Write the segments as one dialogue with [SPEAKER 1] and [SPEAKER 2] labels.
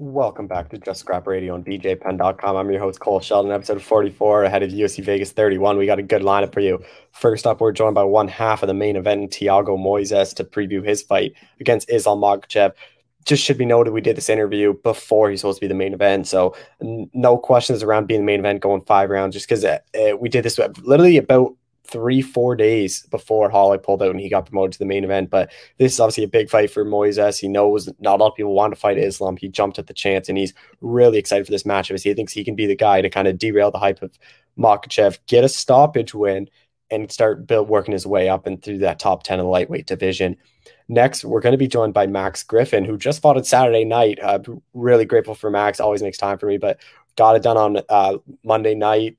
[SPEAKER 1] Welcome back to Just Scrap Radio on BJPenn.com. I'm your host, Cole Shelton, episode 44, ahead of UFC Vegas 31. We got a good lineup for you. First up, we're joined by one half of the main event, Thiago Moises, to preview his fight against Islam Makhachev. Just should be noted, we did this interview before he's supposed to be the main event. So, no questions around being the main event going five rounds, just because uh, uh, we did this literally about three, four days before Holly pulled out and he got promoted to the main event. But this is obviously a big fight for Moises. He knows not a lot of people want to fight Islam. He jumped at the chance and he's really excited for this matchup. He thinks he can be the guy to kind of derail the hype of Makhachev, get a stoppage win, and start build working his way up and through that top 10 of the lightweight division. Next, we're going to be joined by Max Griffin, who just fought on Saturday night. Uh, really grateful for Max, always makes time for me, but got it done on uh, Monday night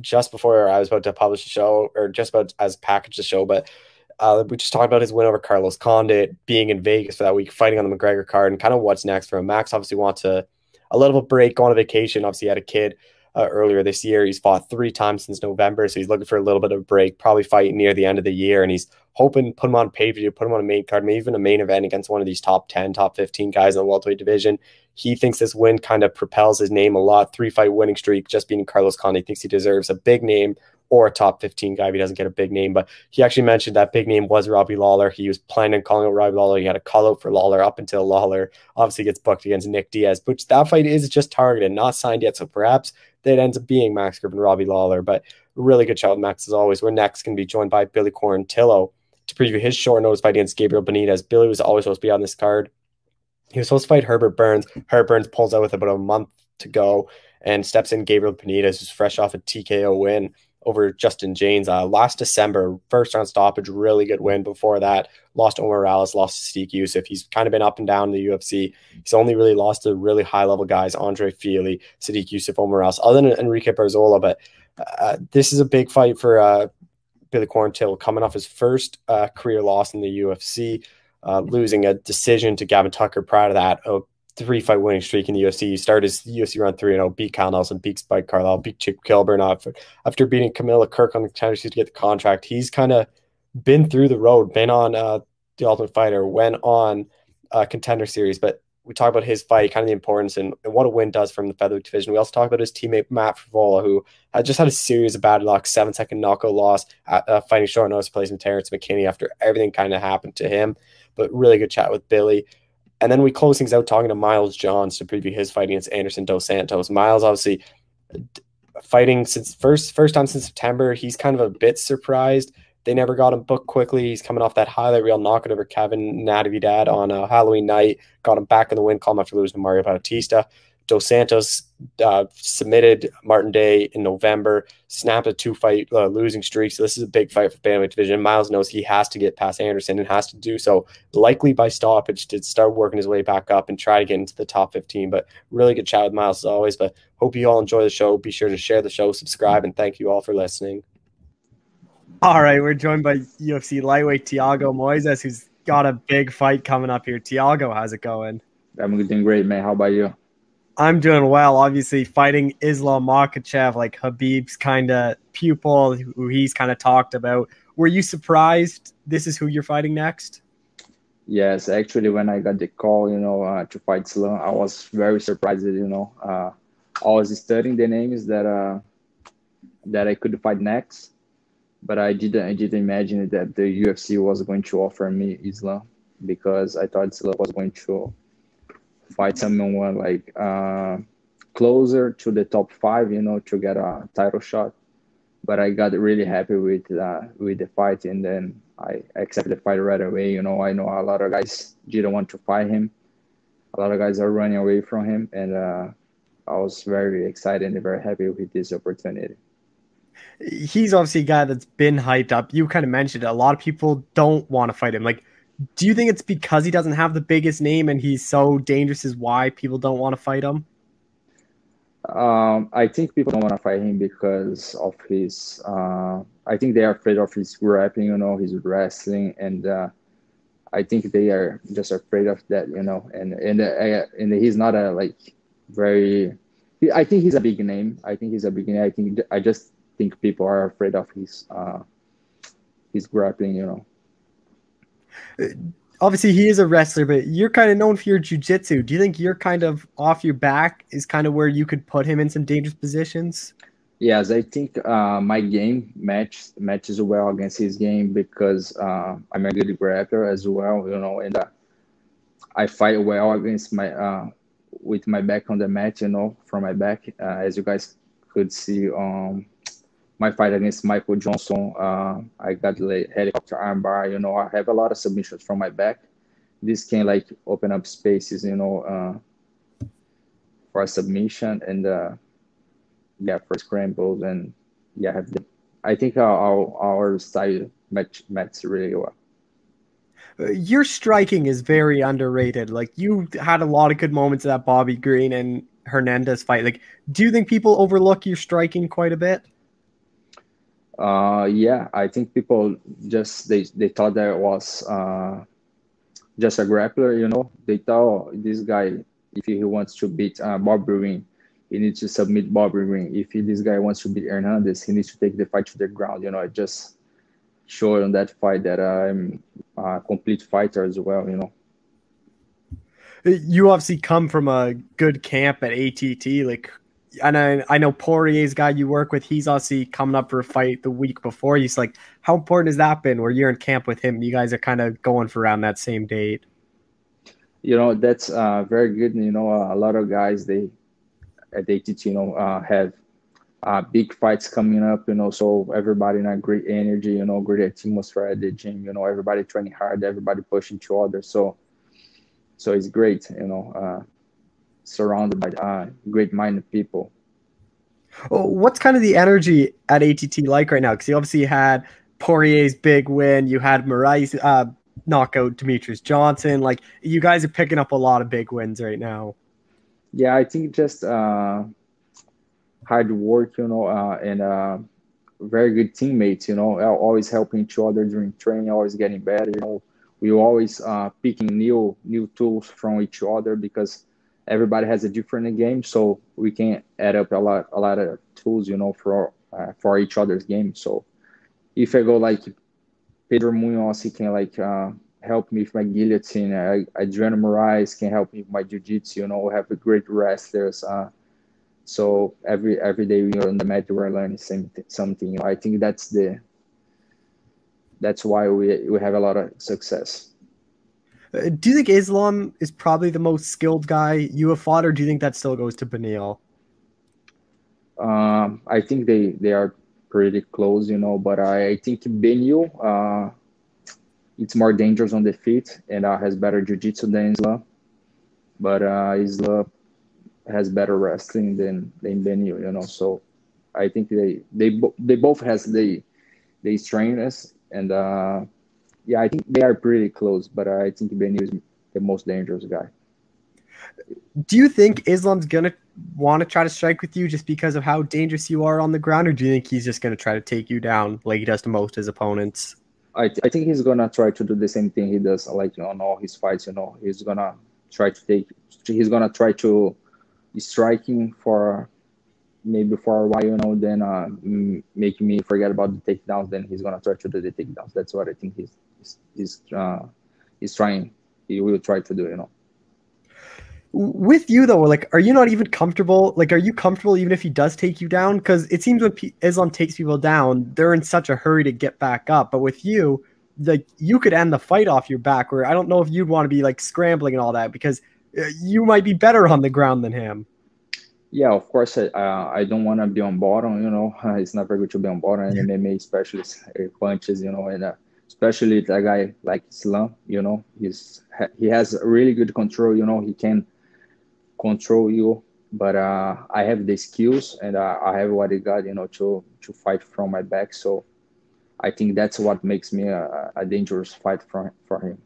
[SPEAKER 1] just before I was about to publish the show, or just about as package the show, but uh, we just talked about his win over Carlos Condit, being in Vegas for that week, fighting on the McGregor card, and kind of what's next for him. Max obviously wants a, a little break, go on a vacation. Obviously, he had a kid uh, earlier this year. He's fought three times since November, so he's looking for a little bit of a break, probably fighting near the end of the year, and he's hoping put him on pay per view, put him on a main card, maybe even a main event against one of these top 10, top 15 guys in the welterweight division. He thinks this win kind of propels his name a lot. Three fight winning streak, just beating Carlos Condit. He thinks he deserves a big name or a top 15 guy if he doesn't get a big name. But he actually mentioned that big name was Robbie Lawler. He was planning on calling out Robbie Lawler. He had a call out for Lawler up until Lawler obviously gets booked against Nick Diaz, which that fight is just targeted, not signed yet. So perhaps that ends up being Max Griffin Robbie Lawler. But really good shout, Max, as always. We're next going to be joined by Billy Quarantillo to preview his short notice fight against Gabriel Benitez. Billy was always supposed to be on this card. He was supposed to fight Herbert Burns. Herbert Burns pulls out with about a month to go and steps in Gabriel Benitez, who's fresh off a TKO win over Justin Jaynes uh, last December. First round stoppage, really good win. Before that, lost Omar Morales, lost Sodiq Yusuff. He's kind of been up and down in the UFC. He's only really lost to really high level guys, Andre Fili, Sodiq Yusuff, Omar Morales, other than Enrique Barzola. But uh, this is a big fight for uh, Billy Quarantillo coming off his first uh, career loss in the UFC, uh, losing a decision to Gavin Tucker prior to that. A three fight winning streak in the UFC. He started his UFC run 3 0, beat Kyle Nelson, beat Spike Carlyle, beat Chip Kilburn after, after beating Kamuela Kirk on the contender to get the contract. He's kind of been through the road, been on uh, The Ultimate Fighter, went on uh, Contender Series, but we talk about his fight, kind of the importance and, and, what a win does from the featherweight division. We also talk about his teammate Matt Frevola, who had just had a series of bad luck, seven second knockout loss, at, uh, fighting short notice placing Terrence McKinney after everything kind of happened to him. But really good chat with Billy. And then we close things out talking to Miles Johns to preview his fight against Anderson Dos Santos. Miles obviously fighting since first first time since September. He's kind of a bit surprised they never got him booked quickly. He's coming off that highlight reel knockout over Kevin Natividad on a Halloween night. Got him back in the win column after losing to Mario Bautista. Dos Santos uh, submitted Martin Day in November, snapped a two fight uh, losing streak. So this is a big fight for Bantamweight division. Miles knows he has to get past Anderson and has to do so likely by stoppage to start working his way back up and try to get into the top 15. But really good chat with Miles as always. But hope you all enjoy the show. Be sure to share the show, subscribe, and thank you all for listening. All right, we're joined by UFC lightweight Thiago Moises, who's got a big fight coming up here. Thiago, how's it going?
[SPEAKER 2] I'm doing great, man. How about you?
[SPEAKER 1] I'm doing well. Obviously, fighting Islam Makhachev, like Khabib's kind of pupil, who he's kind of talked about. Were you surprised this is who you're fighting next?
[SPEAKER 2] Yes, actually, when I got the call, you know, uh, to fight Islam, I was very surprised. You know, uh, I was studying the names that uh, that I could fight next but I didn't I didn't imagine that the UFC was going to offer me Islam because I thought Islam was going to fight someone like uh, closer to the top five, you know, to get a title shot. But I got really happy with uh, with the fight, and then I accepted the fight right away. You know, I know a lot of guys didn't want to fight him. A lot of guys are running away from him, and uh, I was very excited and very happy with this opportunity
[SPEAKER 1] he's obviously a guy that's been hyped up. You kind of mentioned it. A lot of people don't want to fight him. Like, do you think it's because he doesn't have the biggest name and he's so dangerous is why people don't want to fight him?
[SPEAKER 2] Um, I think people don't want to fight him because of his. Uh, I think they are afraid of his grappling, you know, his wrestling, and uh, I think they are just afraid of that, you know. And and uh, and he's not a like very. I think he's a big name. I think he's a big name. I think I just think people are afraid of his uh, his grappling. You know.
[SPEAKER 1] obviously he is a wrestler, but you're kind of known for your jujitsu. Do you think you're kind of off your back is kind of where you could put him in some dangerous positions?
[SPEAKER 2] Yes, I think uh, my game match matches well against his game because uh, I'm a good grappler as well, you know, and uh, I fight well against my uh, with my back on the mat, you know, from my back, uh, as you guys could see. Um, my fight against Michael Johnson, uh, I got the helicopter armbar. You know, I have a lot of submissions from my back. This can like open up spaces, you know, for a submission and yeah for scrambles and yeah have the, I think our, our, style match matches really well.
[SPEAKER 1] Uh, your striking is very underrated. Like you had a lot of good moments of that Bobby Green and Hernandez fight. Like, do you think people overlook your striking quite a bit?
[SPEAKER 2] Uh, yeah, I think people just they they thought that was uh, just a grappler. You know, they thought this guy if he wants to beat uh, Bob Green, he needs to submit Bobby Green. If he, this guy wants to beat Hernandez, he needs to take the fight to the ground. You know, I just showed on that fight that I'm a complete fighter as well. You know.
[SPEAKER 1] You obviously come from a good camp at ATT. Like, and I, I know Poirier's guy you work with. He's obviously coming up for a fight the week before. He's like, how important has that been? Where you're in camp with him, you guys are kind of going for around that same date.
[SPEAKER 2] You know, that's uh, very good. You know, a lot of guys they at ATT, you know, uh, have uh, big fights coming up, you know, so everybody in a great energy, you know, great atmosphere at the gym, you know, everybody training hard, everybody pushing each other. So, so it's great, you know, uh, surrounded by uh, great-minded people.
[SPEAKER 1] Well, what's kind of the energy at ATT like right now? Because you obviously had Poirier's big win, you had Moraes uh, knock out Demetrious Johnson. Like you guys are picking up a lot of big wins right now
[SPEAKER 2] yeah i think just uh, hard work you know uh, and uh, very good teammates you know always helping each other during training always getting better you know we always uh, picking new new tools from each other because everybody has a different game so we can add up a lot a lot of tools you know for uh, for each other's game so if i go like pedro munhoz he can like uh, help me with my guillotine. I, Adriano Moraes can help me with my jiu-jitsu. You know, we have a great wrestlers. Uh, so every every day we're on the mat, we're learning something. I think that's the that's why we we have a lot of success.
[SPEAKER 1] Uh, do you think Islam is probably the most skilled guy you have fought, or do you think that still goes to Beneil?
[SPEAKER 2] Um, I think they they are pretty close, you know. But I, I think Beneil, uh, it's more dangerous on the feet and uh, has better jiu-jitsu than Islam. But uh, Islam has better wrestling than than Beneil, you know. So I think they they they both has the the strengths and uh, yeah, I think they are pretty close. But I think Beneil is the most dangerous guy.
[SPEAKER 1] Do you think Islam's gonna want to try to strike with you just because of how dangerous you are on the ground, or do you think he's just gonna try to take you down like he does to most his opponents?
[SPEAKER 2] I, I think he's gonna try to do the same thing he does like on all his fights you know he's gonna try to take he's gonna try to striking for maybe for a while you know then uh make me forget about the takedowns then he's gonna try to do the takedowns that's what i think he's he's, he's uh he's trying. He will try to do you know.
[SPEAKER 1] With you though like are you not even comfortable like are you comfortable even if he does take you down? Because it seems when P- islam takes people down they're in such a hurry to get back up. But with you like you could end the fight off your back where i don't know if you'd want to be like scrambling and all that because uh, you might be better on the ground than him.
[SPEAKER 2] Yeah of course i, uh, I don't want to be on bottom you know. It's not very good to be on bottom and mma especially punches you know and uh, especially a guy like islam you know he's he has really good control you know he can control you but uh, I have the skills and uh, I have what I got, you know, to to fight from my back. So I think that's what makes me a, a dangerous fight for for him.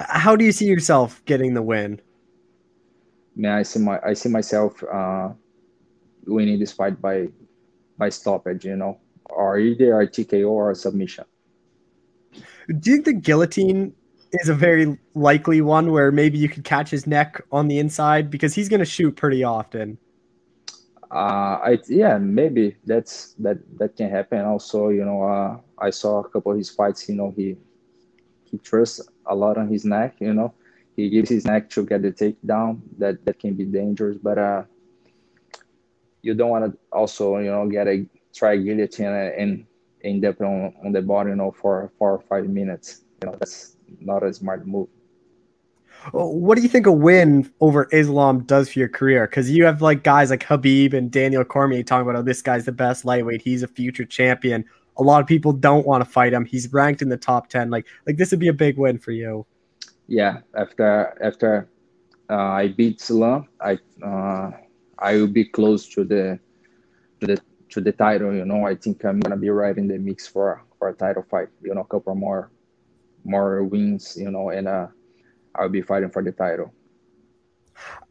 [SPEAKER 1] How do you see yourself getting the win?
[SPEAKER 2] Man, I see my I see myself uh, winning this fight by by stoppage, you know, or either a TKO or a submission.
[SPEAKER 1] Do you think the guillotine is a very likely one where maybe you could catch his neck on the inside because he's going to shoot pretty often.
[SPEAKER 2] Uh, yeah, maybe that's that that can happen. Also, you know, uh, I saw a couple of his fights. You know, he he trusts a lot on his neck. You know, he gives his neck to get the takedown. That that can be dangerous, but uh, you don't want to also you know get a try guillotine and end up on, on the body, you know, for four or five minutes. You know, that's not a smart move.
[SPEAKER 1] What do you think a win over Islam does for your career? Because you have like guys like Khabib and Daniel Cormier talking about, oh, this guy's the best lightweight. He's a future champion. A lot of people don't want to fight him. He's ranked in the top ten. Like, like this would be a big win for you.
[SPEAKER 2] Yeah, after after uh, I beat Islam, I uh, I will be close to the to the to the title. You know, I think I'm gonna be right in the mix for for a title fight. You know, a couple more more wins. You know, and uh, I'll be fighting for the title.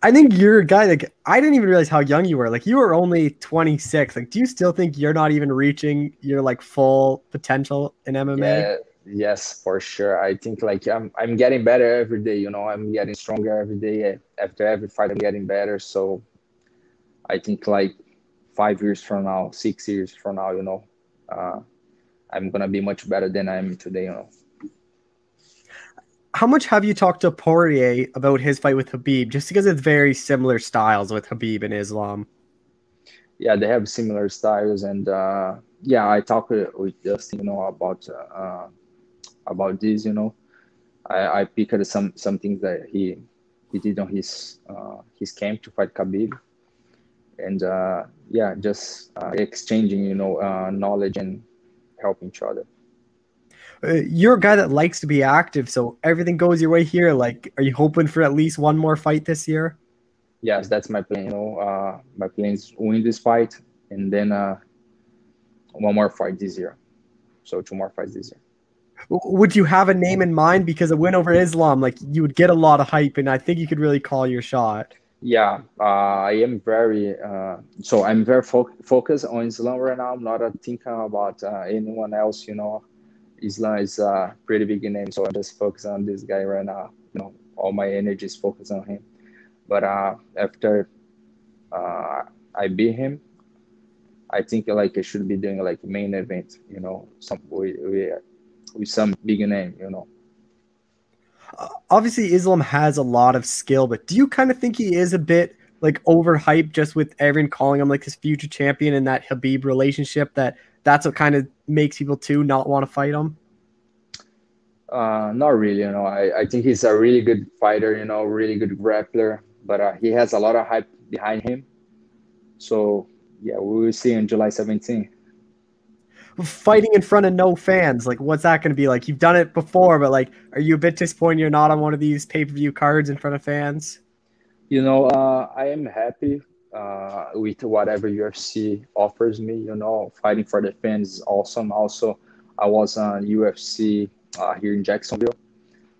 [SPEAKER 1] I think you're a guy like I didn't even realize how young you were. Like you were only 26. Like, do you still think you're not even reaching your like full potential in MMA?
[SPEAKER 2] Yeah, yes, for sure. I think like I'm I'm getting better every day. You know, I'm getting stronger every day. After every fight, I'm getting better. So I think like five years from now, six years from now, you know, uh, I'm gonna be much better than I am today. You know
[SPEAKER 1] how much have you talked to Poirier about his fight with Khabib? Just because it's very similar styles with Khabib and Islam.
[SPEAKER 2] Yeah, they have similar styles, and uh, yeah, I talked with Justin, you know, about uh, about this. You know, I, I picked some some things that he he did on his uh, his camp to fight Khabib, and uh, yeah, just uh, exchanging, you know, uh, knowledge and helping each other.
[SPEAKER 1] Uh, you're a guy that likes to be active, so everything goes your way here. Like, are you hoping for at least one more fight this year?
[SPEAKER 2] Yes, that's my plan. You know, uh, my plan is win this fight and then uh, one more fight this year. So two more fights this year.
[SPEAKER 1] Would you have a name in mind? Because a win over Islam, like you would get a lot of hype, and I think you could really call your shot.
[SPEAKER 2] Yeah, uh, I am very uh, so I'm very fo- focused on Islam right now. I'm not thinking about uh, anyone else. You know, Islam is a pretty big name, so i'm just focus on this guy right now. You know, all my energy is focused on him. But uh, after uh, I beat him, I think like I should be doing like main event. You know, some with, with some big name. You know.
[SPEAKER 1] Uh, obviously, Islam has a lot of skill, but do you kind of think he is a bit like overhyped just with everyone calling him like his future champion and that Khabib relationship that that's what kind of makes people too not want to fight him?
[SPEAKER 2] Uh, not really. You know, I, I think he's a really good fighter. You know, really good grappler, but uh, he has a lot of hype behind him. So yeah, we will see on July 17th.
[SPEAKER 1] Fighting in front of no fans, like what's that going to be like? You've done it before, but like, are you a bit disappointed you're not on one of these pay per view cards in front of fans?
[SPEAKER 2] You know, uh, I am happy uh, with whatever UFC offers me. You know, fighting for the fans is awesome. Also, I was on UFC uh, here in Jacksonville.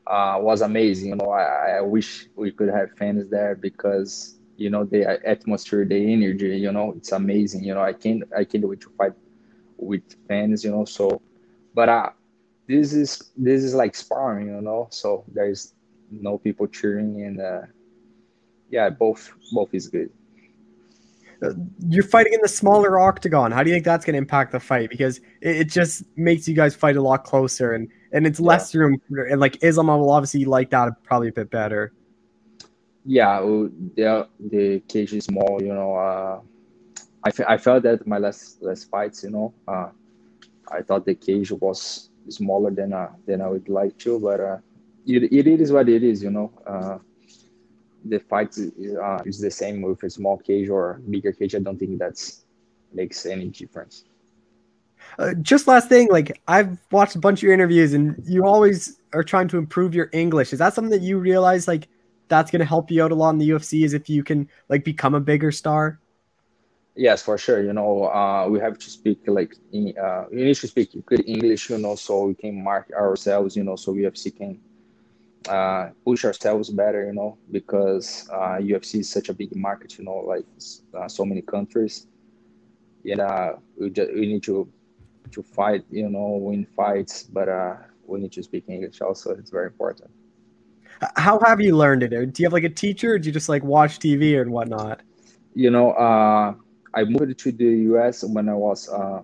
[SPEAKER 2] Uh, was amazing. You know, I, I wish we could have fans there because you know the atmosphere, the energy. You know, it's amazing. You know, I can't I can't wait to fight with fans. You know, so but uh, this is this is like sparring. You know, so there's no people cheering and uh, yeah, both both is good
[SPEAKER 1] you're fighting in the smaller octagon. How do you think that's going to impact the fight? Because it, it, just makes you guys fight a lot closer, and and it's less yeah. room. And like Islam will obviously like that probably a bit better.
[SPEAKER 2] Yeah, the the cage is small. You know, uh, I, I felt that my last last fights. You know, uh, I thought the cage was smaller than uh, than I would like to, but uh, it, it is what it is. You know. Uh, the fight uh, is the same with a small cage or bigger cage. I don't think that's makes any difference.
[SPEAKER 1] Uh, just last thing, like I've watched a bunch of your interviews, and you always are trying to improve your English. Is that something that you realize like that's going to help you out a lot in the UFC? Is if you can like become a bigger star?
[SPEAKER 2] Yes, for sure. You know, uh, we have to speak like in, uh, we need to speak good English, you know, so we can mark ourselves, you know, so UFC can uh, push ourselves better, you know, because uh, UFC is such a big market, you know, like uh, so many countries. And uh, we just we need to to fight, you know, win fights, but uh, we need to speak English also. It's very important.
[SPEAKER 1] How have you learned it? Do you have like a teacher, or do you just like watch TV and whatnot?
[SPEAKER 2] You know, uh, I moved to the US when I was uh,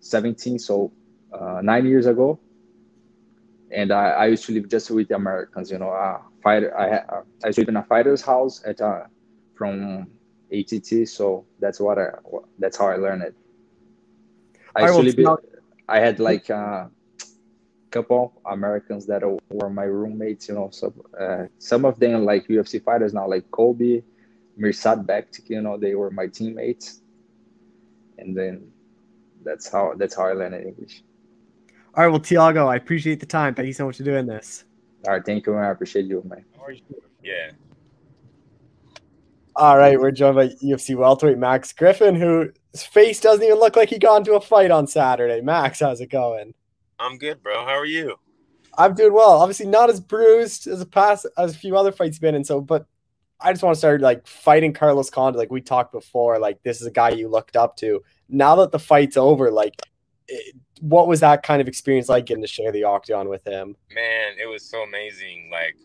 [SPEAKER 2] 17, so uh, nine years ago and I, I used to live just with the Americans. You know, uh, fighter. I uh, I lived in a fighter's house at uh, from ATT, so that's what I that's how I learned it. I actually well, I had like a uh, couple Americans that were my roommates. You know, so uh, some of them like UFC fighters now, like Colby, Mirsad Bektic. You know, they were my teammates, and then that's how that's how I learned English.
[SPEAKER 1] All right, well, Thiago, I appreciate the time. Thank you so much for doing this.
[SPEAKER 2] All right, thank you, man. I appreciate you, man.
[SPEAKER 3] Yeah.
[SPEAKER 1] All right, we're joined by UFC welterweight Max Griffin, whose face doesn't even look like he got into a fight on Saturday. Max, how's it going?
[SPEAKER 3] I'm good, bro. How are you?
[SPEAKER 1] I'm doing well. Obviously, not as bruised as a past as a few other fights been, and so, but I just want to start like fighting Carlos Condit, like we talked before. Like this is a guy you looked up to. Now that the fight's over, like it, what was that kind of experience like getting to share the octagon with him?
[SPEAKER 3] Man, it was so amazing. Like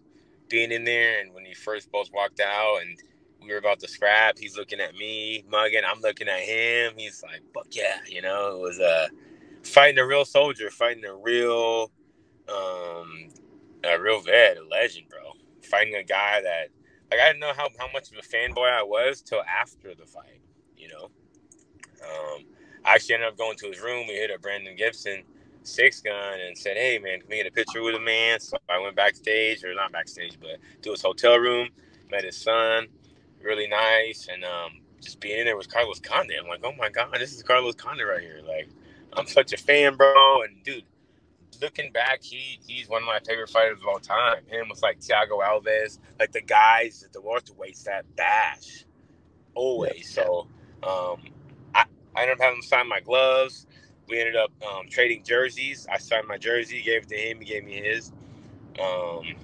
[SPEAKER 3] being in there and when he first both walked out and we were about to scrap, he's looking at me, mugging, I'm looking at him. He's like, fuck yeah, you know, it was uh fighting a real soldier, fighting a real um a real vet, a legend, bro. Fighting a guy that like I didn't know how, how much of a fanboy I was till after the fight, you know. Um I actually ended up going to his room. We hit a Brandon Gibson six gun and said, "Hey man, can we get a picture with a man?" So I went backstage, or not backstage, but to his hotel room. Met his son, really nice, and um, just being in there with Carlos Condit. I'm like, "Oh my god, this is Carlos Condit right here!" Like, I'm such a fan, bro. And dude, looking back, he he's one of my favorite fighters of all time. Him was like Thiago Alves, like the guys at the welterweights that bash always. So. Um, I ended up having him sign my gloves. We ended up um, trading jerseys. I signed my jersey, gave it to him. He gave me his. Um,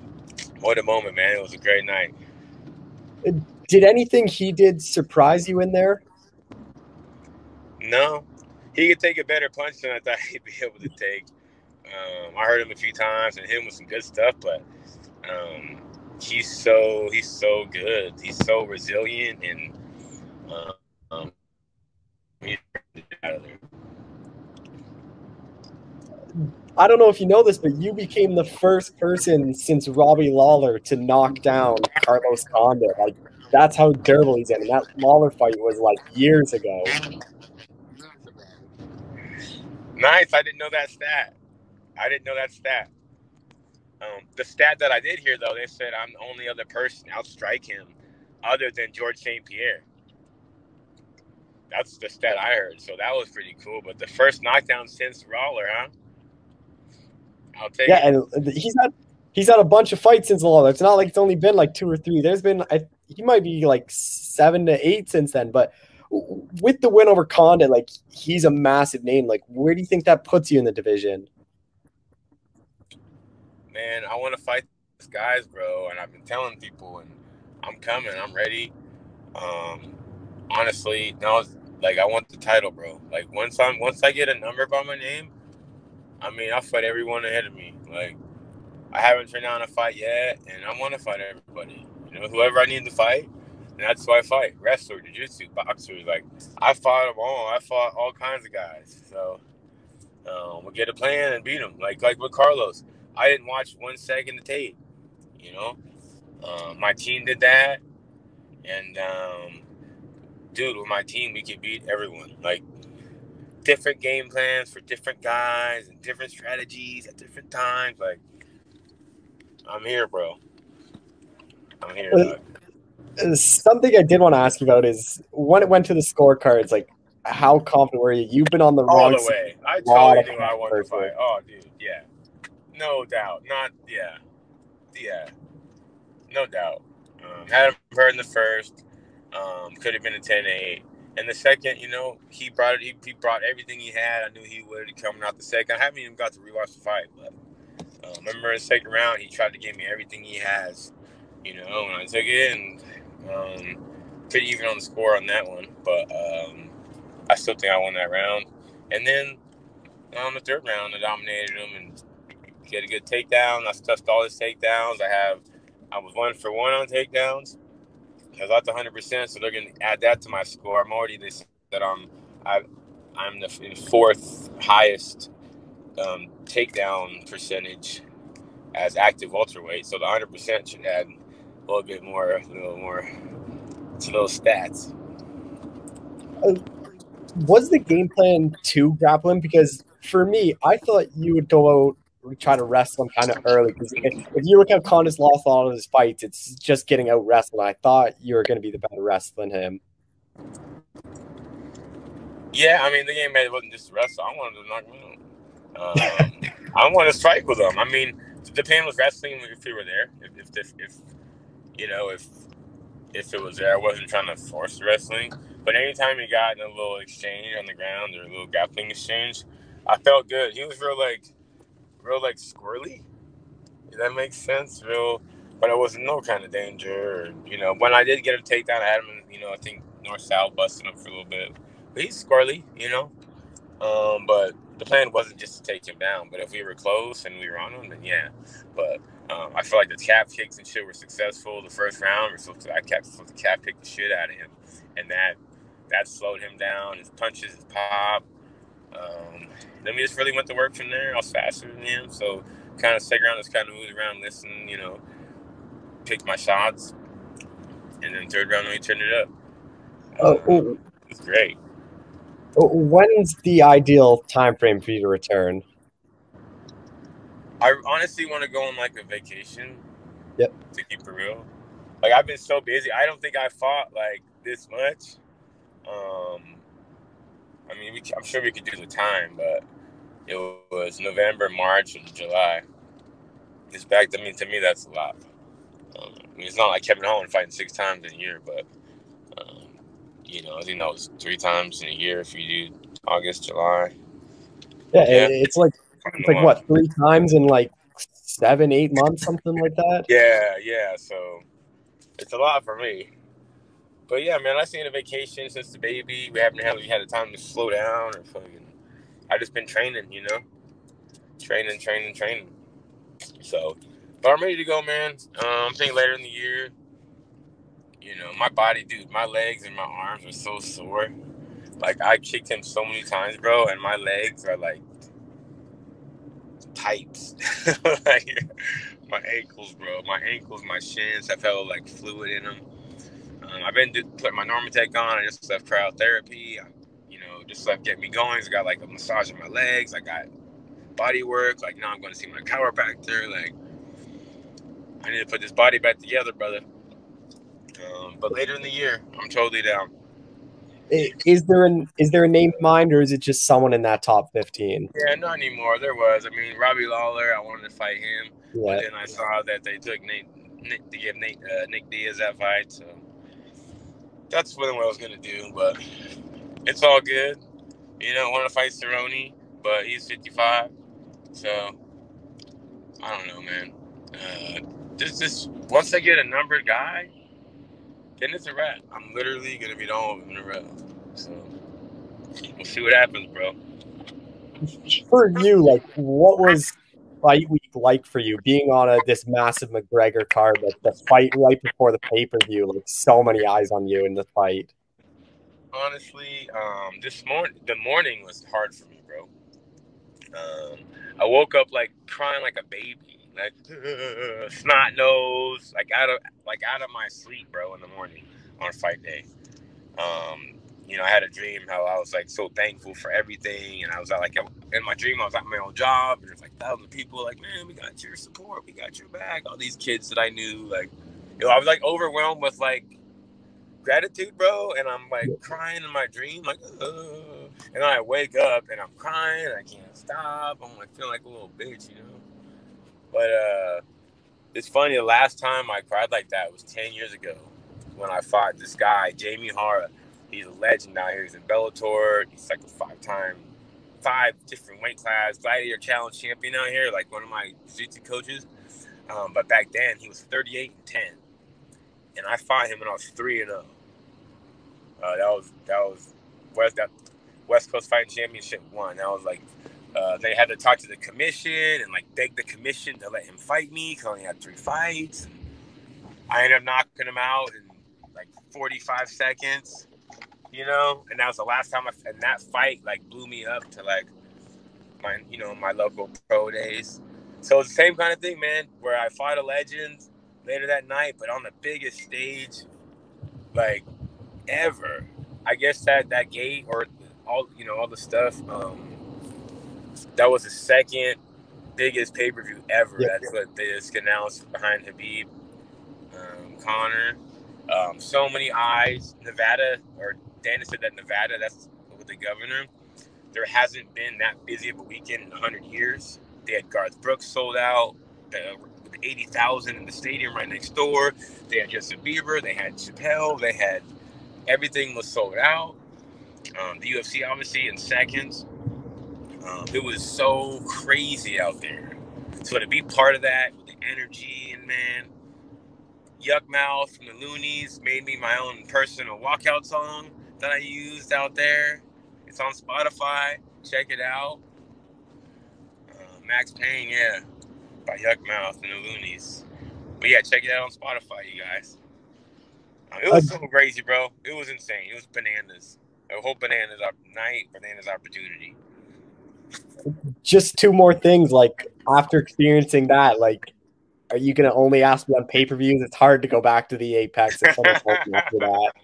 [SPEAKER 3] what a moment, man! It was a great night.
[SPEAKER 1] Did anything he did surprise you in there?
[SPEAKER 3] No, he could take a better punch than I thought he'd be able to take. Um, I heard him a few times and hit him with some good stuff, but um, he's so he's so good. He's so resilient and uh, um,
[SPEAKER 1] I don't know if you know this, but you became the first person since Robbie Lawler to knock down Carlos Condit. Like that's how durable he's in. And that Lawler fight was like years ago.
[SPEAKER 3] Nice. I didn't know that stat. I didn't know that stat. Um, the stat that I did hear though, they said I'm the only other person outstrike him other than George St. Pierre. That's the stat I heard. So that was pretty cool. But the first knockdown since Lawler, huh? I'll take
[SPEAKER 1] yeah,
[SPEAKER 3] it.
[SPEAKER 1] and he's had he's had a bunch of fights since Lawler. It's not like it's only been like two or three. There's been I, he might be like seven to eight since then. But with the win over Condit, like he's a massive name. Like where do you think that puts you in the division?
[SPEAKER 3] Man, I want to fight these guys, bro. And I've been telling people, and I'm coming. I'm ready. Um, honestly, now like I want the title, bro. Like once I'm once I get a number by my name, I mean I'll fight everyone ahead of me. Like I haven't turned down a fight yet, and I want to fight everybody. You know, whoever I need to fight, and that's who I fight. Wrestler, jiu-jitsu, boxers. Like I fought them all. I fought all kinds of guys. So um, we'll get a plan and beat them. Like like with Carlos, I didn't watch one second of tape. You know, uh, my team did that, and um, dude, with my team, we can beat everyone. Like different game plans for different guys and different strategies at different times. Like I'm here, bro. I'm here.
[SPEAKER 1] Something I did want to ask you about is when it went to the scorecards, like how confident were you? You've been on the
[SPEAKER 3] all
[SPEAKER 1] wrong
[SPEAKER 3] the way. I totally knew I wanted to fight. Oh, dude, yeah, no doubt. Not yeah, yeah, no doubt. Um, had him hurt in the first. Um, could have been a 10-8. And the second, you know, he brought it. He, he, brought everything he had. I knew he would coming out the second. I haven't even got to rewatch the fight, but uh, remember in the second round, he tried to give me everything he has. You know, and I took it and um, pretty even on the score on that one, but um, I still think I won that round. And then on the third round, I dominated him and get a good takedown. I stuffed all his takedowns. I have, I was one for one on takedowns. Got the hundred percent, so they're going to add that to my score. I'm already said that I'm I I'm the fourth highest um, takedown percentage as active welterweight. So the 100% should add a little bit more, a little more to those stats.
[SPEAKER 1] Was the game plan to grapple him? Because for me, I thought you would go out try to wrestle him kind of early. Because if, if, you look how Condit's lost all of his fights, it's just getting out wrestled. I thought you were going to be the better wrestler than him.
[SPEAKER 3] Yeah, I mean the game man wasn't just wrestle. I wanted to knock him out. Um, I wanted to strike with him. I mean, the pain was wrestling if he were there. If, if, if you know if if it was there, I wasn't trying to force wrestling. But anytime he got in a little exchange on the ground or a little grappling exchange, I felt good. He was real like real like squirrely. If that makes sense. Real but it wasn't no kind of danger. Or, you know, when I did get a takedown, I had him, you know, I think north south busting him for a little bit. But he's squirrely, you know. Um, but the plan wasn't just to take him down. But if we were close and we were on him, then yeah. But um, I feel like the calf kicks and shit were successful. The first round, we're supposed to, I kept supposed to calf kick the shit out of him, and that that slowed him down. His punches, his pop. Um, then we just really went to work from there. I was faster than him, so kind of second round just kind of moved around, listen, you know, picked my shots, and then third round we turned it up.
[SPEAKER 1] Oh, oh.
[SPEAKER 3] it's great.
[SPEAKER 1] Oh, when's the ideal time frame for you to return?
[SPEAKER 3] I honestly want to go on like a vacation.
[SPEAKER 1] Yep.
[SPEAKER 3] To keep it real, like I've been so busy. I don't think I fought like this much. Um, I mean, we, I'm sure we could do the time, but it was November, March, and July. It's back to me. To me, that's a lot. Um, I mean, it's not like Kevin Holland fighting six times in a year, but um, you know, I think that was three times in a year if you do August, July.
[SPEAKER 1] Yeah, yeah. it's like it's like what three times in like seven, eight months, something like that.
[SPEAKER 3] Yeah, yeah. So it's a lot for me. But yeah, man, I seen a vacation since the baby. We haven't really had a time to slow down or fucking. I just been training, you know, training, training, training. So, but I'm ready to go, man. Um, I'm thinking later in the year. You know, my body, dude, my legs and my arms are so sore. Like I kicked him so many times, bro, and my legs are like pipes. like my ankles, bro. My ankles, my shins have held like fluid in them. Um, I've been putting my Normatec on. I just left cryotherapy. I, you just left get me going. I got like a massage in my legs. I got body work. Like now I'm going to see my chiropractor. Like I need to put this body back together, brother. Um, but later in the year, I'm totally down.
[SPEAKER 1] Is there an is there a name in mind, or is it just someone in that top fifteen?
[SPEAKER 3] Yeah, not anymore. There was. I mean, Robbie Lawler. I wanted to fight him, yeah. but then I saw that they took Nate, Nick to give Nate uh, Nick Diaz that fight. So that's what I was gonna do. But it's all good. You know, want to fight Cerrone, but he's 55. So I don't know, man. Uh, just, just once I get a numbered guy, then it's a wrap. I'm literally gonna be the done in a row. So we'll see what happens, bro.
[SPEAKER 1] For you, like, what was fight week like for you? Being on a this massive McGregor card, like the fight right before the pay per view, like so many eyes on you in the fight.
[SPEAKER 3] Honestly, um, this morning, the morning was hard for me, bro. Um, I woke up like crying like a baby like snot nose, like out of like out of my sleep, bro, in the morning on fight day. Um, you know, I had a dream how I was like so thankful for everything, and I was like in my dream I was at my own job, and there's like thousands of people like, man, we got your support, we got your back. All these kids that I knew, like, you know, I was like overwhelmed with like gratitude, bro, and I'm like crying in my dream, like, Ugh. and I wake up and I'm crying, I can't stop. I'm like feeling like a little bitch, you know. But uh, it's funny. The last time I cried like that was ten years ago when I fought this guy, Jamie Hara. He's a legend out here. He's in Bellator. He's like a five-time, five different weight class gladiator challenge champion out here. Like one of my jiu-jitsu coaches. Um, but back then he was 38 and 10, and I fought him when I was three and 0. Uh, that was that was West that West Coast Fighting Championship one. That was like uh, they had to talk to the commission and like beg the commission to let him fight me because I only had three fights. I ended up knocking him out in like 45 seconds, you know, and that was the last time. I, and that fight like blew me up to like my, you know, my local pro days. So it's the same kind of thing, man, where I fought a legend later that night, but on the biggest stage, like ever. I guess that that gate or all you know all the stuff. Um, that was the second biggest pay per view ever. Yeah. That's what they just announced behind Khabib, um, Conor. Um, so many eyes. Nevada or Dana said that Nevada. That's with the governor. There hasn't been that busy of a weekend in hundred years. They had Garth Brooks sold out. Uh, 80,000 in the stadium right next door. They had Justin Bieber, they had Chappelle, they had everything was sold out. Um, the UFC obviously in seconds. Um, it was so crazy out there. So to be part of that with the energy and man, Yukmouth from the Luniz made me my own personal walkout song that I used out there. It's on Spotify. Check it out. Uh, Max Payne, yeah, by Yukmouth and the Luniz. But yeah, check it out on Spotify, you guys. It was so crazy, bro. It was insane. It was bananas. A whole bananas up night, bananas opportunity.
[SPEAKER 1] Just two more things. Like after experiencing that, like, are you gonna only ask me on pay per views? It's hard to go back to the Apex after that.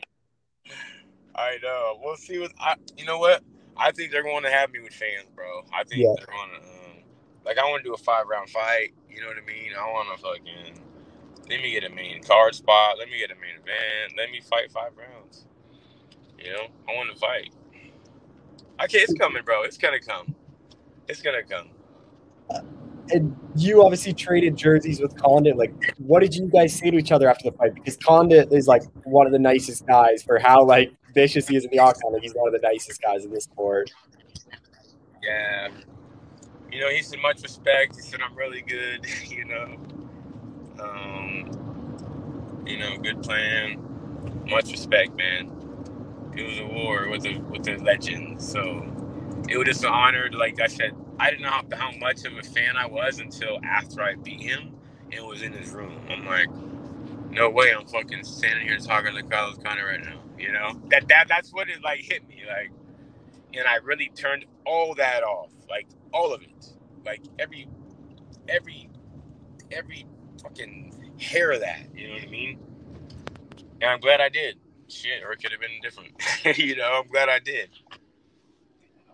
[SPEAKER 3] I know. We'll see what I. You know what? I think they're going to have me with fans, bro. I think yeah. they're going to. Um, like, I want to do a five round fight. You know what I mean? I want to fucking let me get a main card spot. Let me get a main event. Let me fight five rounds. You know, I want to fight. Okay, it's coming, bro. It's gonna come. It's gonna come.
[SPEAKER 1] and you obviously traded jerseys with Condit. Like, what did you guys say to each other after the fight? Because Condit is like one of the nicest guys for how like vicious he is in the octagon. Like, he's one of the nicest guys in this sport.
[SPEAKER 3] Yeah. You know, he said much respect. He said I'm really good. you know, um, you know, good plan. Much respect, man. It was a war with a with a legend, so it was just an honor. Like I said, I didn't know how, how much of a fan I was until after I beat him and was in his room. I'm like, no way, I'm fucking standing here talking to Carlos Condit right now. You know that that that's what it like hit me like, and I really turned all that off, like all of it, like every every every fucking hair that. You know what I mean? And I'm glad I did. Shit, or it could have been different. you know, I'm glad I did.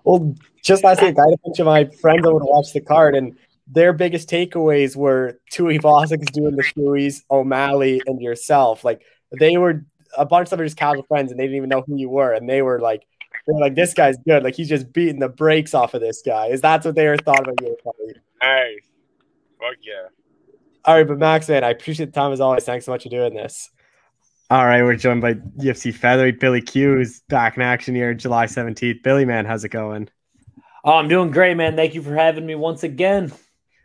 [SPEAKER 1] Well, just last week, I had a bunch of my friends over to watch the card, and their biggest takeaways were Tuivasa Vosic's doing the shoeies, O'Malley, and yourself. Like they were a bunch of just casual friends, and they didn't even know who you were, and they were like, they were like, "This guy's good. Like he's just beating the brakes off of this guy." Is that what they were thought about you?
[SPEAKER 3] Hey, fuck yeah.
[SPEAKER 1] All right, but Max, man, I appreciate the time as always. Thanks so much for doing this. All right, we're joined by UFC featherweight Billy Q, who's back in action here July 17th. Billy, man, how's it going?
[SPEAKER 4] Oh, I'm doing great, man. Thank you for having me once again.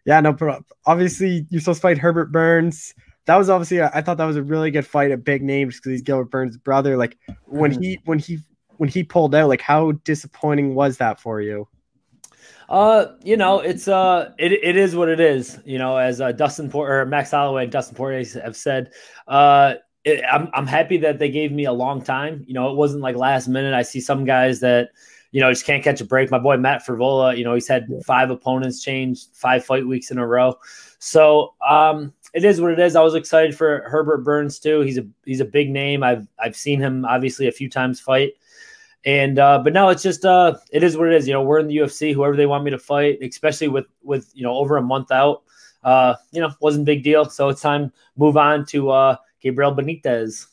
[SPEAKER 1] Yeah, no problem. Obviously, you're supposed to fight Herbert Burns. That was obviously, a, I thought that was a really good fight, a big name, just because he's Gilbert Burns' brother. Like when mm-hmm. he, when he, when he pulled out, like how disappointing was that for you?
[SPEAKER 4] Uh, you know, it's uh, it, it is what it is. You know, as uh, Dustin Port or Max Holloway and Dustin Poirier have said, uh, it, I'm I'm happy that they gave me a long time. You know, it wasn't like last minute. I see some guys that you know just can't catch a break. My boy Matt Frevola, you know, he's had five opponents change five fight weeks in a row. So um, it is what it is. I was excited for Herbert Burns too. He's a he's a big name. I've I've seen him obviously a few times fight. And uh, but no, it's just uh, it is what it is. You know, we're in the UFC. Whoever they want me to fight, especially with with you know over a month out, uh, you know, wasn't big deal. So it's time move on to uh, Gabriel Benitez.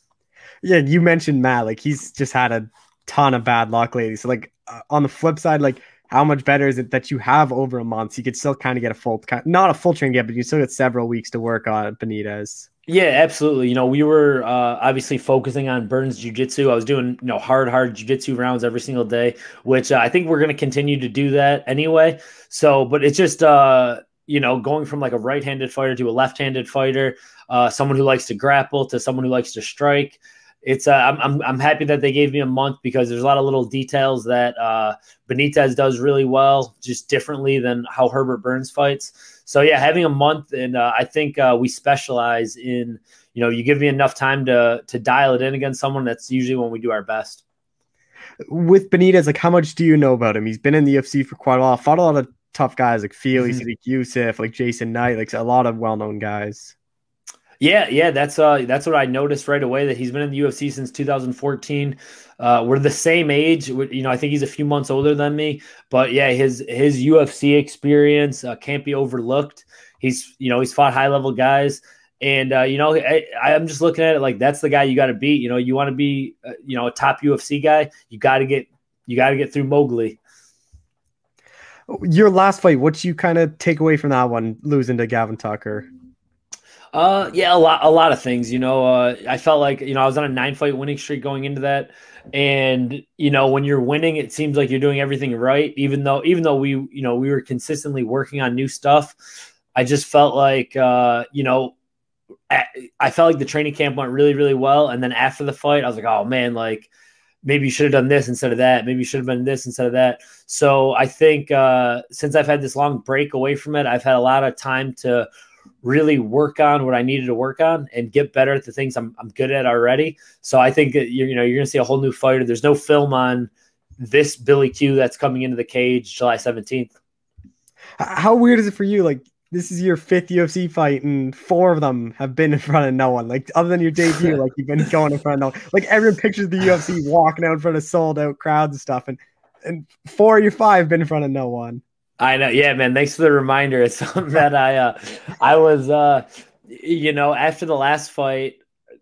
[SPEAKER 1] Yeah, you mentioned Matt. Like he's just had a ton of bad luck lately. So like uh, on the flip side, like how much better is it that you have over a month? So you could still kind of get a full, not a full training yet, but you still get several weeks to work on Benitez.
[SPEAKER 4] Yeah, absolutely. You know, we were uh, obviously focusing on Burns Jiu Jitsu. I was doing, you know, hard, hard Jiu Jitsu rounds every single day, which uh, I think we're going to continue to do that anyway. So, but it's just, uh, you know, going from like a right handed fighter to a left handed fighter, uh, someone who likes to grapple to someone who likes to strike. It's uh, I'm, I'm I'm happy that they gave me a month because there's a lot of little details that uh, Benitez does really well, just differently than how Herbert Burns fights. So yeah, having a month, and uh, I think uh, we specialize in you know you give me enough time to to dial it in against someone. That's usually when we do our best.
[SPEAKER 1] With Benitez, like how much do you know about him? He's been in the UFC for quite a while. Fought a lot of tough guys like Fili, mm-hmm. Sodiq Yusuff, like Jason Knight, like a lot of well known guys.
[SPEAKER 4] Yeah, yeah, that's uh that's what I noticed right away that he's been in the UFC since 2014. Uh, we're the same age, you know. I think he's a few months older than me, but yeah, his his UFC experience uh, can't be overlooked. He's you know he's fought high level guys, and uh, you know I, I'm just looking at it like that's the guy you got to beat. You know, you want to be uh, you know a top UFC guy, you got to get you got to get through Mowgli.
[SPEAKER 1] Your last fight, what you kind of take away from that one, losing to Gavin Tucker?
[SPEAKER 4] Uh, yeah, a lot, a lot of things. You know, uh, I felt like you know I was on a nine fight winning streak going into that, and you know when you're winning, it seems like you're doing everything right. Even though, even though we, you know, we were consistently working on new stuff, I just felt like, uh, you know, I felt like the training camp went really, really well, and then after the fight, I was like, oh man, like maybe you should have done this instead of that. Maybe you should have done this instead of that. So I think uh, since I've had this long break away from it, I've had a lot of time to really work on what I needed to work on and get better at the things I'm, I'm good at already. So I think that you're, you know, you're going to see a whole new fighter. There's no film on this Billy Q that's coming into the cage July 17th.
[SPEAKER 1] How weird is it for you? Like this is your fifth UFC fight, and four of them have been in front of no one. Like other than your debut, like you've been going in front of no one. Like everyone pictures the UFC walking out in front of sold out crowds and stuff, and and four of your five been in front of no one.
[SPEAKER 4] I know. Yeah, man. Thanks for the reminder. It's something that I, uh, I was, uh, you know, after the last fight,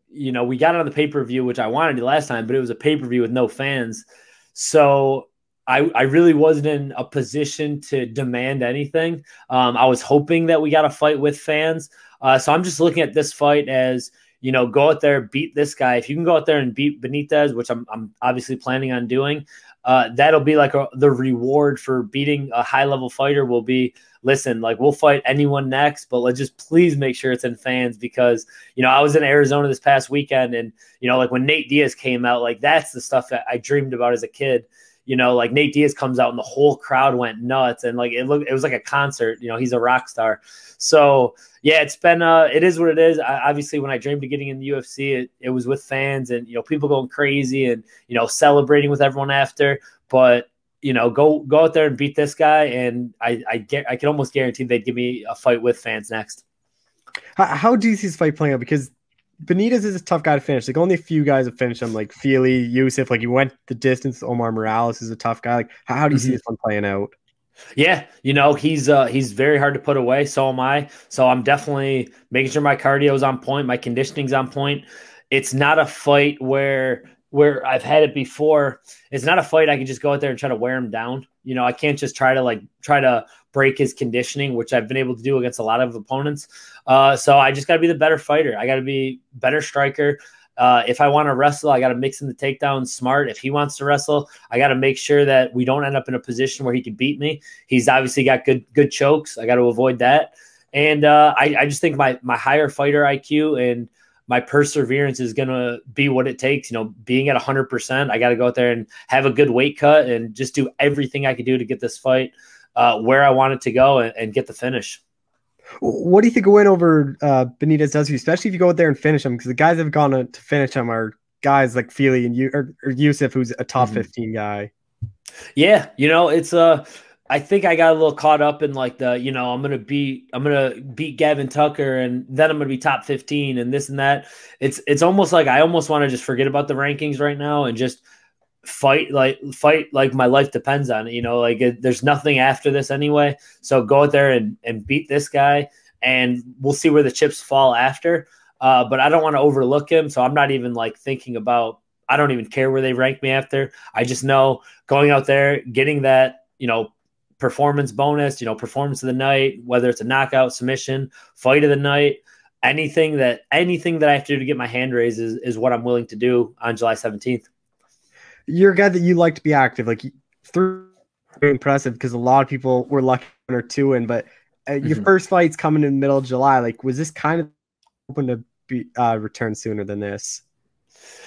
[SPEAKER 4] you know, we got on the pay per view, which I wanted to last time, but it was a pay per view with no fans. So I, I really wasn't in a position to demand anything. Um, I was hoping that we got a fight with fans. Uh, so I'm just looking at this fight as, you know, go out there, beat this guy. If you can go out there and beat Benitez, which I'm, I'm obviously planning on doing, uh, that'll be like a, the reward for beating a high level fighter will be listen like we'll fight anyone next but let's just please make sure it's in fans because you know i was in arizona this past weekend and you know like when nate diaz came out like that's the stuff that i dreamed about as a kid you know like nate diaz comes out and the whole crowd went nuts and like it looked it was like a concert you know he's a rock star so yeah, it's been uh, it is what it is. I, obviously, when I dreamed of getting in the UFC, it, it was with fans and you know people going crazy and you know celebrating with everyone after. But you know, go go out there and beat this guy, and I I get I can almost guarantee they'd give me a fight with fans next.
[SPEAKER 1] How, how do you see this fight playing out? Because Benitez is a tough guy to finish. Like only a few guys have finished him, like Feely, Yusuff. Like he went the distance. Omar Morales is a tough guy. Like how, how do you mm-hmm. see this one playing out?
[SPEAKER 4] Yeah, you know he's uh, he's very hard to put away. So am I. So I'm definitely making sure my cardio is on point, my conditioning's on point. It's not a fight where where I've had it before. It's not a fight I can just go out there and try to wear him down. You know, I can't just try to like try to break his conditioning, which I've been able to do against a lot of opponents. Uh, so I just got to be the better fighter. I got to be better striker. Uh, if I want to wrestle, I got to mix in the takedown smart. If he wants to wrestle, I got to make sure that we don't end up in a position where he can beat me. He's obviously got good good chokes. I got to avoid that. And uh, I, I just think my my higher fighter IQ and my perseverance is going to be what it takes. You know, being at 100%, I got to go out there and have a good weight cut and just do everything I can do to get this fight uh, where I want it to go and, and get the finish.
[SPEAKER 1] What do you think a win over uh, Benitez does you, especially if you go out there and finish him? Because the guys that have gone to finish him are guys like Feely and you or, or Yusuff, who's a top mm-hmm. 15 guy.
[SPEAKER 4] Yeah, you know, it's uh I think I got a little caught up in like the, you know, I'm gonna beat I'm gonna beat Gavin Tucker and then I'm gonna be top 15 and this and that. It's it's almost like I almost want to just forget about the rankings right now and just fight like fight like my life depends on it. You know, like it, there's nothing after this anyway. So go out there and and beat this guy, and we'll see where the chips fall after. Uh, but I don't want to overlook him, so I'm not even like thinking about. I don't even care where they rank me after. I just know going out there, getting that you know performance bonus, you know performance of the night, whether it's a knockout, submission, fight of the night anything that anything that I have to do to get my hand raised is, is what I'm willing to do on July 17th
[SPEAKER 1] you're a guy that you like to be active. Like through impressive because a lot of people were lucky or two in, but uh, mm-hmm. your first fight's coming in the middle of July. Like, was this kind of open to be uh, return sooner than this?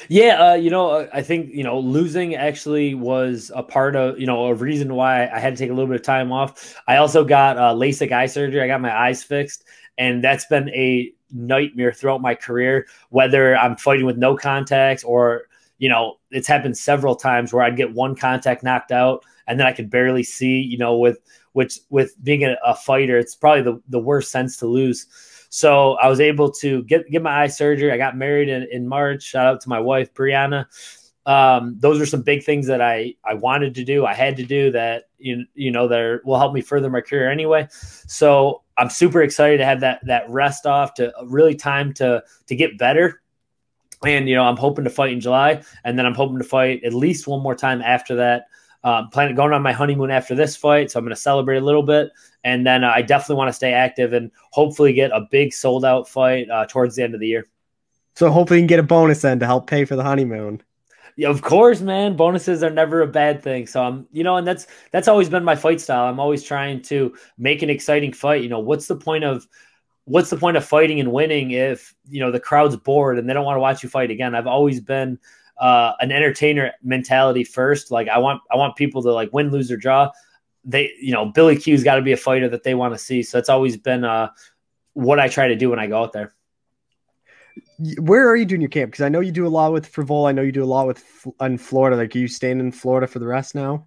[SPEAKER 4] Yeah, uh, you know, uh, I think you know losing actually was a part of you know a reason why I had to take a little bit of time off. I also got uh, LASIK eye surgery. I got my eyes fixed, and that's been a nightmare throughout my career. Whether I'm fighting with no contacts or you know, it's happened several times where I'd get one contact knocked out and then I could barely see, you know, with which with being a, a fighter, it's probably the, the worst sense to lose. So I was able to get get my eye surgery. I got married in, in March. Shout out to my wife, Brianna. Um, those are some big things that I I wanted to do. I had to do that. You you know that will help me further my career anyway. So I'm super excited to have that that rest off to really time to to get better. And you know I'm hoping to fight in July, and then I'm hoping to fight at least one more time after that. Um, planning going on my honeymoon after this fight, so I'm going to celebrate a little bit, and then uh, I definitely want to stay active and hopefully get a big sold out fight uh, towards the end of the year.
[SPEAKER 1] So hopefully you can get a bonus then to help pay for the honeymoon.
[SPEAKER 4] Yeah, of course, man. Bonuses are never a bad thing. So I'm, you know, and that's that's always been my fight style. I'm always trying to make an exciting fight. You know, what's the point of what's the point of fighting and winning if you know the crowd's bored and they don't want to watch you fight again? I've always been uh, an entertainer mentality first. Like I want I want people to like win, lose, or draw. They you know Billy Q's got to be a fighter that they want to see. So it's always been uh, what I try to do when I go out there.
[SPEAKER 1] Where are you doing your camp? Because I know you do a lot with Frevola. I know you do a lot with in Florida. Like, are you staying in Florida for the rest now?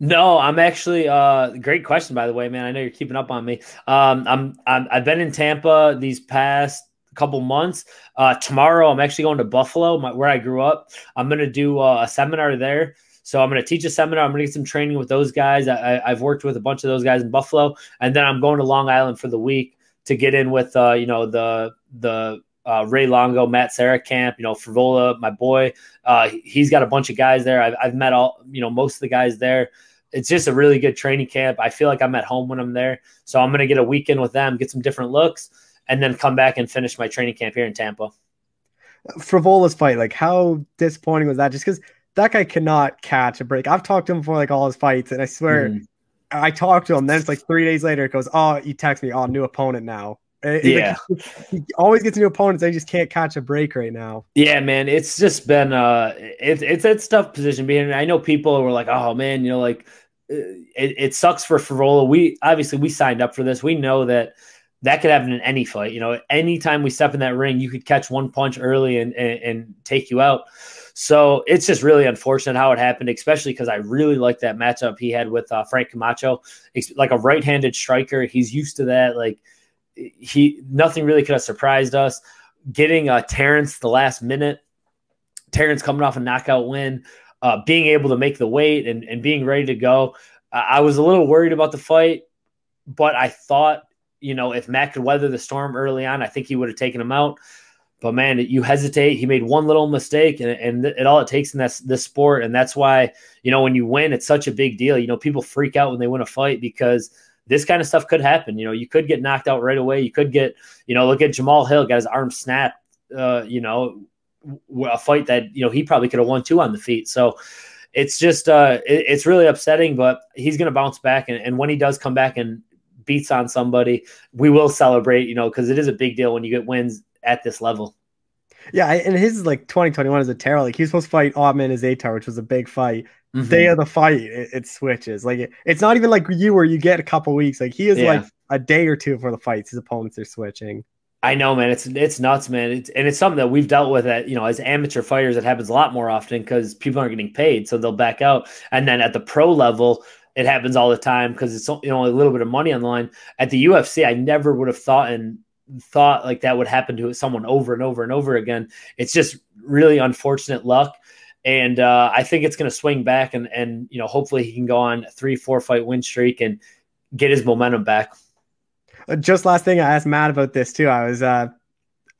[SPEAKER 4] No, I'm actually. Uh, great question, by the way, man. I know you're keeping up on me. Um, I'm, I'm I've been in Tampa these past couple months. Uh, tomorrow, I'm actually going to Buffalo, my, where I grew up. I'm going to do uh, a seminar there. So I'm going to teach a seminar. I'm going to get some training with those guys. I, have worked with a bunch of those guys in Buffalo, and then I'm going to Long Island for the week to get in with uh, you know the the uh, Ray Longo, Matt Serra camp. You know, Frevola, my boy. Uh, he's got a bunch of guys there. I've, I've met all you know most of the guys there. It's just a really good training camp. I feel like I'm at home when I'm there. So I'm going to get a weekend with them, get some different looks and then come back and finish my training camp here in Tampa.
[SPEAKER 1] Frevola's fight, like how disappointing was that? Just because that guy cannot catch a break. I've talked to him before, like all his fights, and I swear, mm. I talked to him. Then it's like three days later, it goes, "Oh, you text me, oh, new opponent now."
[SPEAKER 4] It, yeah,
[SPEAKER 1] like, he always gets new opponents. They just can't catch a break right now.
[SPEAKER 4] Yeah, man, it's just been uh, it's it's a tough position being. I know people were like, "Oh man, you know, like uh, it, it sucks for Frevola." We obviously we signed up for this. We know that that could happen in any fight. You know, anytime we step in that ring, you could catch one punch early and, and, and take you out. So it's just really unfortunate how it happened, especially because I really like that matchup he had with uh, Frank Camacho, like a right-handed striker. He's used to that. Like he, nothing really could have surprised us. Getting uh, Terrance the last minute, Terrance coming off a knockout win, uh, being able to make the weight and, and being ready to go. I was a little worried about the fight, but I thought you know, if Matt could weather the storm early on, I think he would have taken him out. But man, you hesitate. He made one little mistake, and, and it all it takes in this this sport, and that's why you know when you win, it's such a big deal. You know, people freak out when they win a fight because this kind of stuff could happen. You know, you could get knocked out right away. You could get, you know, look at Jamahal Hill got his arm snapped. Uh, you know, a fight that you know he probably could have won two on the feet. So it's just uh, it, it's really upsetting, but he's going to bounce back, and, and when he does come back and beats on somebody, we will celebrate, you know, because it is a big deal when you get wins at this level.
[SPEAKER 1] Yeah, and his like 2021 is a terror. Like he's supposed to fight Ottman Azaitar, which was a big fight. Mm-hmm. Day of the fight, it, it switches. Like it, it's not even like you where you get a couple weeks. Like he is yeah. like a day or two before the fights. His opponents are switching.
[SPEAKER 4] I know, man. It's it's nuts, man. It's, and it's something that we've dealt with at you know as amateur fighters. It happens a lot more often because people aren't getting paid, so they'll back out. And then at the pro level, it happens all the time because it's you know a little bit of money on the line. At the UFC, I never would have thought and thought like that would happen to someone over and over and over again. It's just really unfortunate luck. And uh, I think it's going to swing back, and and you know hopefully he can go on three four fight win streak and get his momentum back.
[SPEAKER 1] Uh, just last thing, I asked Matt about this too. I was uh,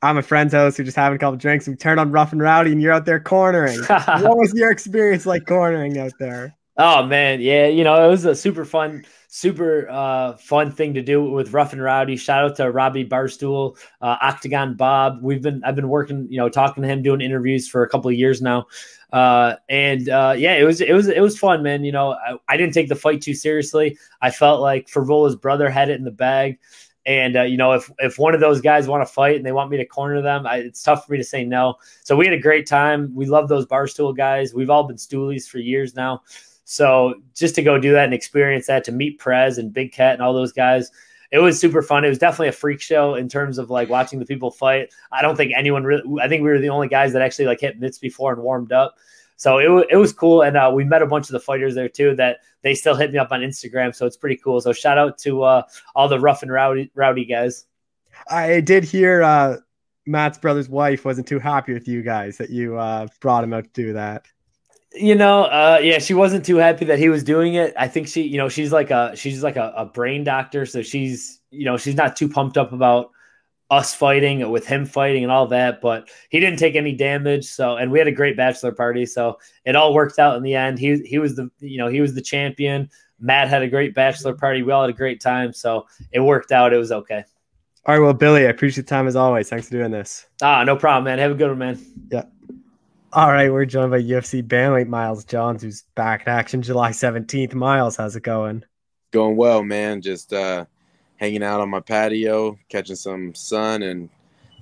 [SPEAKER 1] I'm a friend's house. We're just having a couple drinks. We turned on Rough and Rowdy, and you're out there cornering. what was your experience like cornering out there?
[SPEAKER 4] Oh man, yeah, you know it was a super fun, super uh, fun thing to do with Rough and Rowdy. Shout out to Robbie Barstool, uh, Octagon Bob. We've been I've been working, you know, talking to him, doing interviews for a couple of years now, uh, and uh, yeah, it was it was it was fun, man. You know, I, I didn't take the fight too seriously. I felt like Frevola's brother had it in the bag. And uh, you know, if if one of those guys want to fight and they want me to corner them, I, it's tough for me to say no. So we had a great time. We love those barstool guys. We've all been stoolies for years now. So just to go do that and experience that, to meet Prez and Big Cat and all those guys, it was super fun. It was definitely a freak show in terms of like watching the people fight. I don't think anyone really. I think we were the only guys that actually like hit mitts before and warmed up. So it, it was cool, and uh, we met a bunch of the fighters there too. That they still hit me up on Instagram, so it's pretty cool. So shout out to uh, all the rough and rowdy rowdy guys.
[SPEAKER 1] I did hear uh, Matt's brother's wife wasn't too happy with you guys that you uh, brought him out to do that
[SPEAKER 4] you know uh, yeah she wasn't too happy that he was doing it. I think she you know she's like a she's like a, a, brain doctor so she's you know she's not too pumped up about us fighting with him fighting and all that but he didn't take any damage so and we had a great bachelor party so it all worked out in the end. He he was the you know he was the champion. Matt had a great bachelor party. We all had a great time so it worked out. It was okay.
[SPEAKER 1] All right well billy i appreciate the time as always. Thanks for doing this.
[SPEAKER 4] Ah no problem man. Have a good one man.
[SPEAKER 1] Yeah all right, we're joined by UFC bantamweight Miles Johns, who's back in action July 17th. Miles, how's it going?
[SPEAKER 5] Going well, man. Just uh, hanging out on my patio, catching some sun and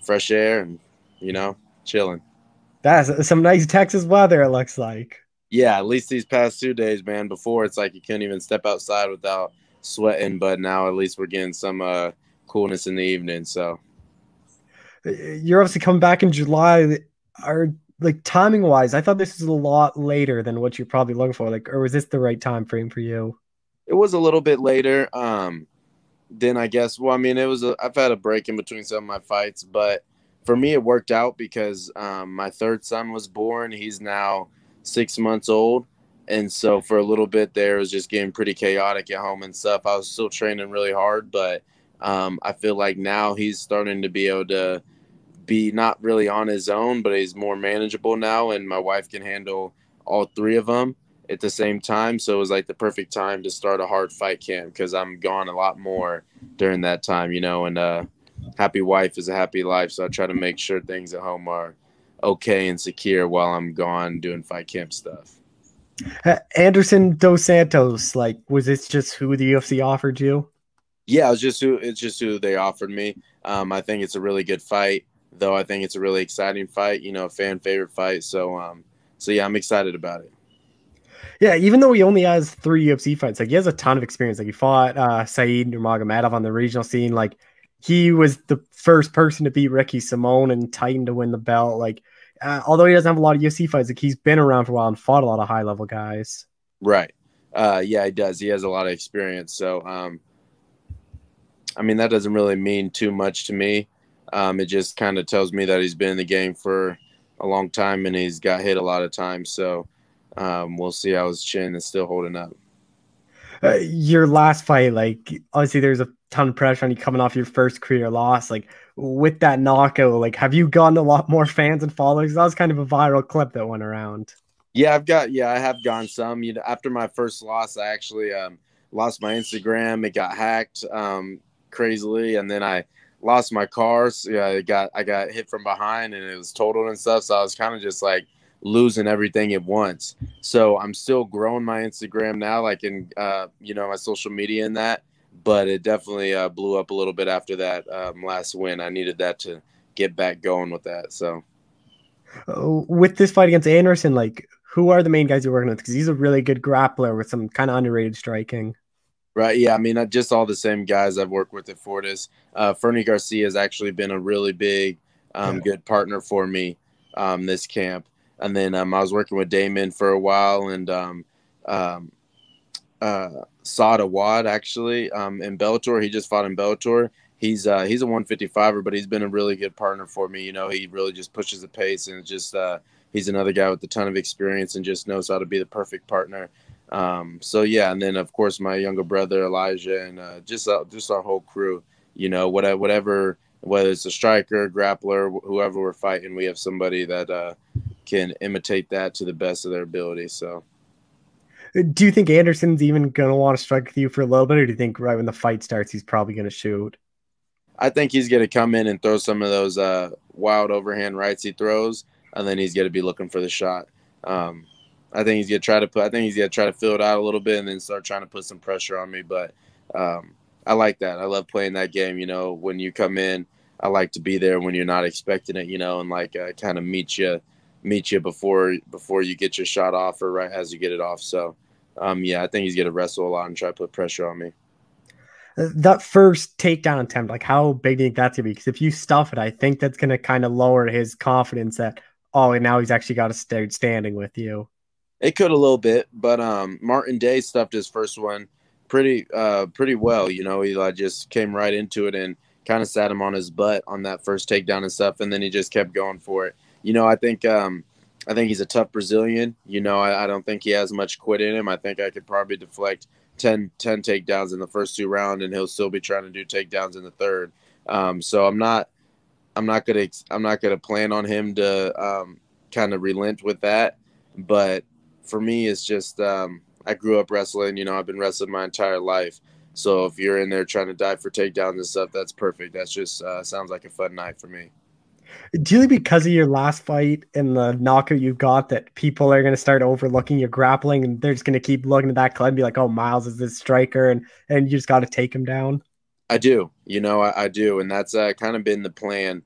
[SPEAKER 5] fresh air, and you know, chilling.
[SPEAKER 1] That's some nice Texas weather. It looks like.
[SPEAKER 5] Yeah, at least these past two days, man. Before it's like you couldn't even step outside without sweating, but now at least we're getting some uh, coolness in the evening. So
[SPEAKER 1] you're obviously coming back in July. Are like timing wise, I thought this was a lot later than what you're probably looking for. Like, or was this the right time frame for you?
[SPEAKER 5] It was a little bit later. Um, then I guess. Well, I mean, it was. i have had a break in between some of my fights, but for me, it worked out because um, my third son was born. He's now six months old, and so for a little bit there, it was just getting pretty chaotic at home and stuff. I was still training really hard, but um, I feel like now he's starting to be able to be not really on his own, but he's more manageable now, and my wife can handle all three of them at the same time. So it was like the perfect time to start a hard fight camp because I'm gone a lot more during that time, you know. And uh, happy wife is a happy life, so I try to make sure things at home are okay and secure while I'm gone doing fight camp stuff.
[SPEAKER 1] Anderson Dos Santos, like, was this just who the UFC offered you?
[SPEAKER 5] Yeah, it was just who it's just who they offered me. Um, I think it's a really good fight though I think it's a really exciting fight, you know, a fan favorite fight. So, um, so yeah, I'm excited about it.
[SPEAKER 1] Yeah, even though he only has three UFC fights, like he has a ton of experience. Like he fought uh, Saeed Nurmagomedov on the regional scene. Like he was the first person to beat Ricky Simón and Titan to win the belt. Like uh, although he doesn't have a lot of UFC fights, like he's been around for a while and fought a lot of high level guys.
[SPEAKER 5] Right. Uh, yeah, he does. He has a lot of experience. So, um, I mean, that doesn't really mean too much to me. Um, it just kind of tells me that he's been in the game for a long time and he's got hit a lot of times. So um, we'll see how his chin is still holding up.
[SPEAKER 1] Uh, your last fight, like obviously, there's a ton of pressure on you coming off your first career loss. Like with that knockout, like have you gotten a lot more fans and followers? That was kind of a viral clip that went around.
[SPEAKER 5] Yeah, I've got yeah, I have gone some. You know, after my first loss, I actually um, lost my Instagram. It got hacked um, crazily, and then I lost my car. So yeah, I got I got hit from behind and it was totaled and stuff. So I was kind of just like losing everything at once. So I'm still growing my Instagram now, like in uh, you know my social media and that. But it definitely uh, blew up a little bit after that um, last win. I needed that to get back going with that. So
[SPEAKER 1] uh, with this fight against Anderson, like who are the main guys you're working with? Because he's a really good grappler with some kind of underrated striking.
[SPEAKER 5] Right. Yeah. I mean, just all the same guys I've worked with at Fortis. Uh, Fernie Garcia has actually been a really big, um, good partner for me um, this camp. And then um, I was working with Damon for a while and um, um, uh, Saad Awad actually um, in Bellator. He just fought in Bellator. He's uh, he's a 155er, but he's been a really good partner for me. You know, he really just pushes the pace and just uh, he's another guy with a ton of experience and just knows how to be the perfect partner. Um, so yeah, and then of course my younger brother Elijah and uh, just uh, just our whole crew. You know, whatever, whatever, whether it's a striker, grappler, whoever we're fighting, we have somebody that uh, can imitate that to the best of their ability. So.
[SPEAKER 1] Do you think Anderson's even to want to strike with you for a little bit, or do you think right when the fight starts, he's probably to shoot?
[SPEAKER 5] I think he's to come in and throw some of those uh, wild overhand rights he throws, and then he's to be looking for the shot. Um, I think he's gonna try to put. I think he's gonna try to fill it out a little bit and then start trying to put some pressure on me. But um, I like that. I love playing that game. You know, when you come in, I like to be there when you're not expecting it. You know, and like uh, kind of meet you, meet you before before you get your shot off or right as you get it off. So, um, yeah, I think he's gonna wrestle a lot and try to put pressure on me.
[SPEAKER 1] that first takedown attempt, like how big do you think that's gonna be? Because if you stuff it, I think that's gonna kind of lower his confidence that oh, and now he's actually got a start standing with you.
[SPEAKER 5] It could a little bit, but um, Martin Day stuffed his first one pretty uh pretty well. You know, he like, just came right into it and kind of sat him on his butt on that first takedown and stuff, and then he just kept going for it. You know, I think um, I think he's a tough Brazilian. You know, I, I don't think he has much quit in him. I think I could probably deflect 10, 10 takedowns in the first two rounds, and he'll still be trying to do takedowns in the third. Um, so I'm not, I'm not gonna, I'm not gonna plan on him to um, kind of relent with that. But for me, it's just um, I grew up wrestling. You know, I've been wrestling my entire life. So if you're in there trying to dive for takedowns and stuff, that's perfect. That's just uh, sounds like a fun night for me.
[SPEAKER 1] Do you think because of your last fight and the knockout you got that people are going to start overlooking your grappling and they're just going to keep looking at that club and be like, "Oh, Miles is this striker," and and you just got to take him down?
[SPEAKER 5] I do, you know, I, I do, and that's uh, kind of been the plan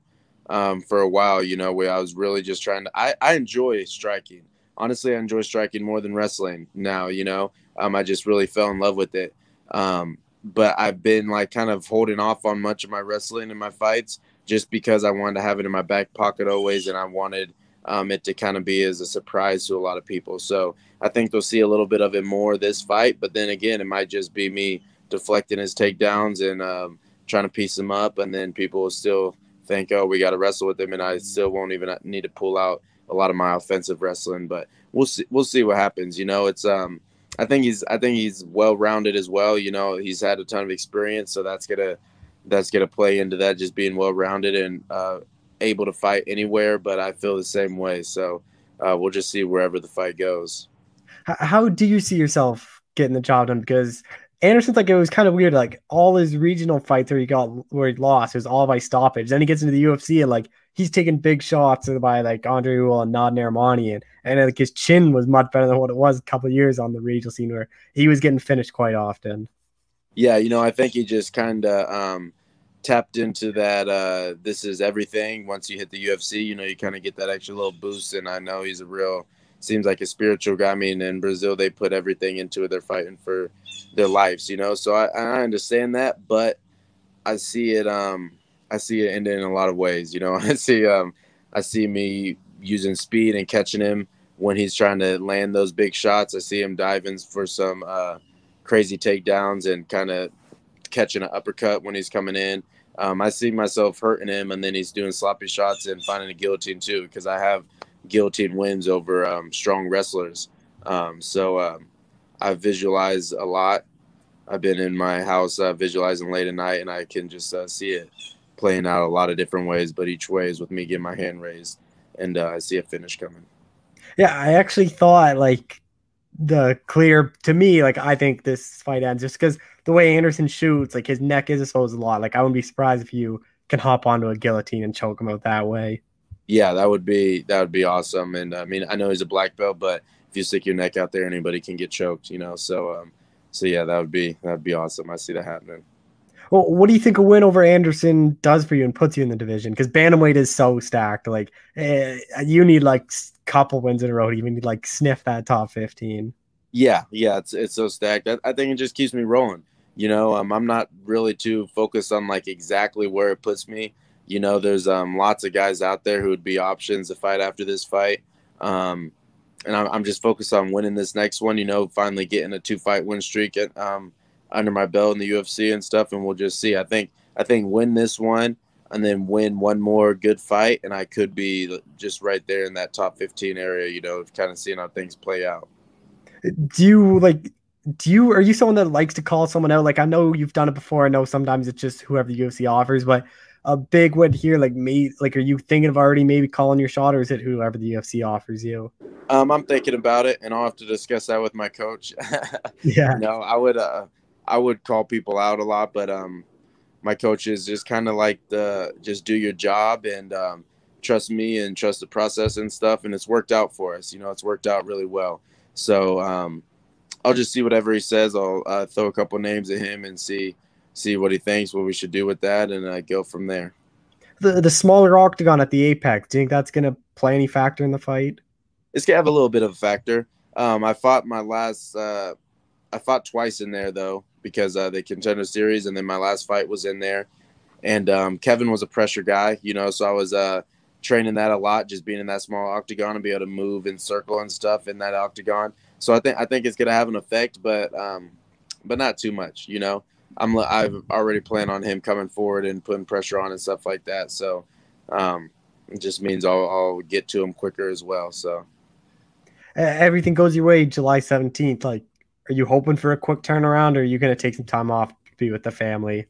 [SPEAKER 5] um, for a while. You know, where I was really just trying to. I I enjoy striking. Honestly, I enjoy striking more than wrestling now. You know, um, I just really fell in love with it. Um, but I've been like kind of holding off on much of my wrestling and my fights just because I wanted to have it in my back pocket always, and I wanted um, it to kind of be as a surprise to a lot of people. So I think they'll see a little bit of it more this fight, but then again, it might just be me deflecting his takedowns and um, trying to piece him up, and then people will still think, "Oh, we got to wrestle with him," and I still won't even need to pull out a lot of my offensive wrestling. But we'll see. We'll see what happens. You know, it's um. I think he's I think he's well rounded as well. You know, he's had a ton of experience, so that's gonna that's to play into that just being well rounded and uh, able to fight anywhere. But I feel the same way. So uh, we'll just see wherever the fight goes.
[SPEAKER 1] How do you see yourself getting the job done? Because Anderson's like it was kind of weird. Like all his regional fights where he got where he lost, was all by stoppage. Then he gets into the UFC and like he's taking big shots by like Andre Ewell and Nad Narimani, and and like his chin was much better than what it was a couple years on the regional scene where he was getting finished quite often.
[SPEAKER 5] Yeah, you know, I think he just kind of um, tapped into that. Uh, this is everything. Once you hit the UFC, you know, you kind of get that extra little boost. And I know he's a real, seems like a spiritual guy. I mean, in Brazil, they put everything into it. They're fighting for their lives, you know. So I, I understand that, but I see it. Um, I see it ending in a lot of ways. You know, I see. Um, I see me using speed and catching him when he's trying to land those big shots. I see him diving for some. Uh, crazy takedowns and kind of catching an uppercut when he's coming in. Um, I see myself hurting him, and then he's doing sloppy shots and finding a guillotine too, because I have guillotine wins over um, strong wrestlers. Um, so um, I visualize a lot. I've been in my house uh, visualizing late at night, and I can just uh, see it playing out a lot of different ways. But each way is with me getting my hand raised, and uh, I see a finish coming.
[SPEAKER 1] Yeah, I actually thought like the clear to me, like I think this fight ends just because the way Anderson shoots, like his neck is exposed a lot. Like I wouldn't be surprised if you can hop onto a guillotine and choke him out that way.
[SPEAKER 5] Yeah, that would be that would be awesome. And I mean, I know he's a black belt, but if you stick your neck out there, anybody can get choked, you know. So, um, so yeah, that would be that would be awesome. I see that happening.
[SPEAKER 1] Well, what do you think a win over Anderson does for you and puts you in the division? Because bantamweight is so stacked. Like eh, you need like couple wins in a row to even like sniff that top fifteen.
[SPEAKER 5] Yeah, yeah, it's it's so stacked. I, I think it just keeps me rolling. You know, um, I'm not really too focused on like exactly where it puts me. You know, there's um lots of guys out there who would be options to fight after this fight. Um, and I'm, I'm just focused on winning this next one. You know, finally getting a two fight win streak at um under my belt in the UFC and stuff, and we'll just see. I think I think win this one and then win one more good fight, and I could be just right there in that top 15 area. You know, kind of seeing how things play out.
[SPEAKER 1] Do you like? Do you are you someone that likes to call someone out? Like I know you've done it before. I know sometimes it's just whoever the UFC offers, but a big win here, like me, like are you thinking of already maybe calling your shot, or is it whoever the UFC offers you?
[SPEAKER 5] Um, I'm thinking about it, and I'll have to discuss that with my coach.
[SPEAKER 1] yeah,
[SPEAKER 5] no, I would. Uh, I would call people out a lot, but um, my coach is just kind of like the just do your job and um, trust me and trust the process and stuff, and it's worked out for us. You know, it's worked out really well. So um, I'll just see whatever he says. I'll uh, throw a couple names at him and see see what he thinks, what we should do with that, and uh, go from there.
[SPEAKER 1] The the smaller octagon at the apex. Do you think that's going to play any factor in the fight?
[SPEAKER 5] It's gonna have a little bit of a factor. Um, I fought my last. Uh, I fought twice in there though, because uh, the contender series, and then my last fight was in there. And um, Kevin was a pressure guy, you know, so I was uh, training that a lot, just being in that small octagon and be able to move and circle and stuff in that octagon. So I think I think it's gonna have an effect, but um, but not too much, you know. I'm I've already planned on him coming forward and putting pressure on and stuff like that. So um, it just means I'll, I'll get to him quicker as well. So
[SPEAKER 1] everything goes your way July 17th. Like, are you hoping for a quick turnaround or are you going to take some time off to be with the family?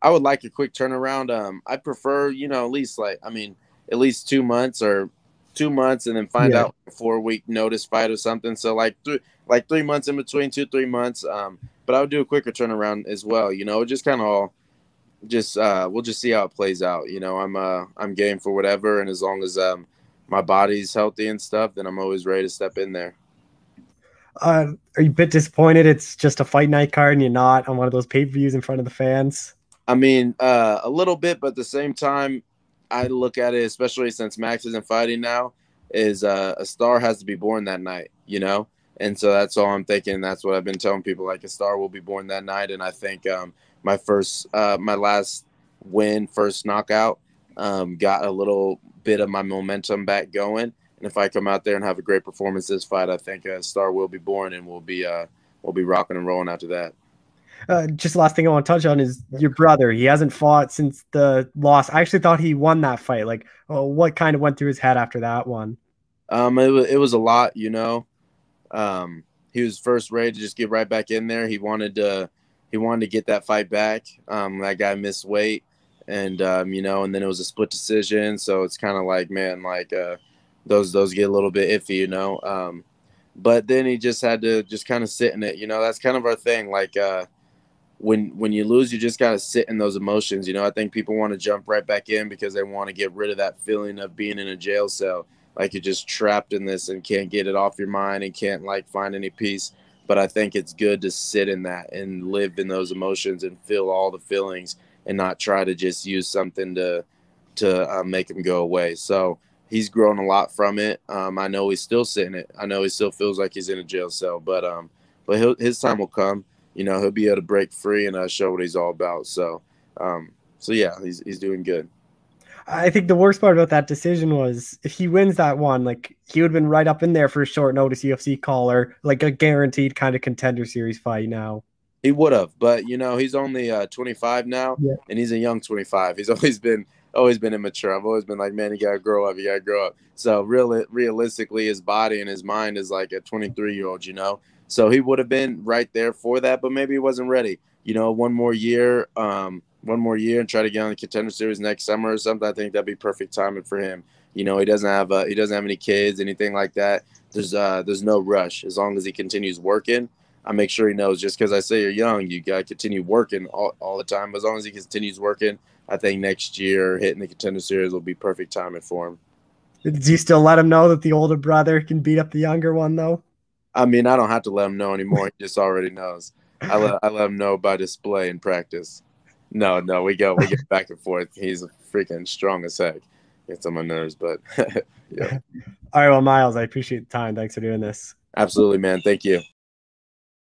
[SPEAKER 5] I would like a quick turnaround. Um, I prefer, you know, at least like, I mean, at least two months or two months and then find yeah. out four week notice fight or something. So like three, like three months in between, two, three months. Um, but I would do a quicker turnaround as well. You know, just kind of all, just uh, we'll just see how it plays out. You know, I'm uh, I'm game for whatever, and as long as um, my body's healthy and stuff, then I'm always ready to step in there.
[SPEAKER 1] Uh, are you a bit disappointed? It's just a fight night card, and you're not on one of those pay per views in front of the fans.
[SPEAKER 5] I mean, uh, a little bit, but at the same time, I look at it, especially since Max isn't fighting now, is uh, a star has to be born that night, you know. And so that's all I'm thinking. That's what I've been telling people. Like a star will be born that night, and I think um, my first, uh, my last win, first knockout, um, got a little bit of my momentum back going. And if I come out there and have a great performance this fight, I think a star will be born, and we'll be uh, we'll be rocking and rolling after that.
[SPEAKER 1] Uh, just the last thing I want to touch on is your brother. He hasn't fought since the loss. I actually thought he won that fight. Like, oh, what kind of went through his head after that one?
[SPEAKER 5] Um, it was, it was a lot, you know. Um, he was first ready to just get right back in there. He wanted to, he wanted to get that fight back. Um, that guy missed weight, and um, you know, and then it was a split decision. So it's kind of like, man, like uh, those those get a little bit iffy, you know. Um, but then he just had to just kind of sit in it. You know, that's kind of our thing. Like, uh, when when you lose, you just gotta sit in those emotions. You know, I think people want to jump right back in because they want to get rid of that feeling of being in a jail cell, like you're just trapped in this and can't get it off your mind and can't like find any peace. But I think it's good to sit in that and live in those emotions and feel all the feelings and not try to just use something to to uh, make them go away. So he's grown a lot from it. Um, I know he's still sitting it. I know he still feels like he's in a jail cell, but um, but his time will come you know he'll be able to break free and uh, show what he's all about. So, um, so yeah, he's he's doing good.
[SPEAKER 1] I think the worst part about that decision was if he wins that one, like he would have been right up in there for a short notice UFC caller, like a guaranteed kind of contender series fight now.
[SPEAKER 5] He would have, but you know, he's only uh, 25 now, yeah. and he's a young 25. He's always been always been immature. I've always been like, man, you gotta grow up, you gotta grow up. So real realistically, his body and his mind is like a 23 year old, you know. So he would have been right there for that, but maybe he wasn't ready. You know, one more year, um, one more year, and try to get on the contender series next summer or something. I think that'd be perfect timing for him. You know, he doesn't have uh, he doesn't have any kids, anything like that. There's uh, there's no rush as long as he continues working. I make sure he knows just because I say you're young, you got to continue working all, all the time. But as long as he continues working, I think next year hitting the contender series will be perfect timing for him.
[SPEAKER 1] Do you still let him know that the older brother can beat up the younger one, though?
[SPEAKER 5] I mean, I don't have to let him know anymore. He just already knows. I let I let him know by display in practice. No, no, we go we get back and forth. He's freaking strong as heck. Gets on my nerves, but
[SPEAKER 1] yeah. All right, well, Miles, I appreciate the time. Thanks for doing this.
[SPEAKER 5] Absolutely, man. Thank you.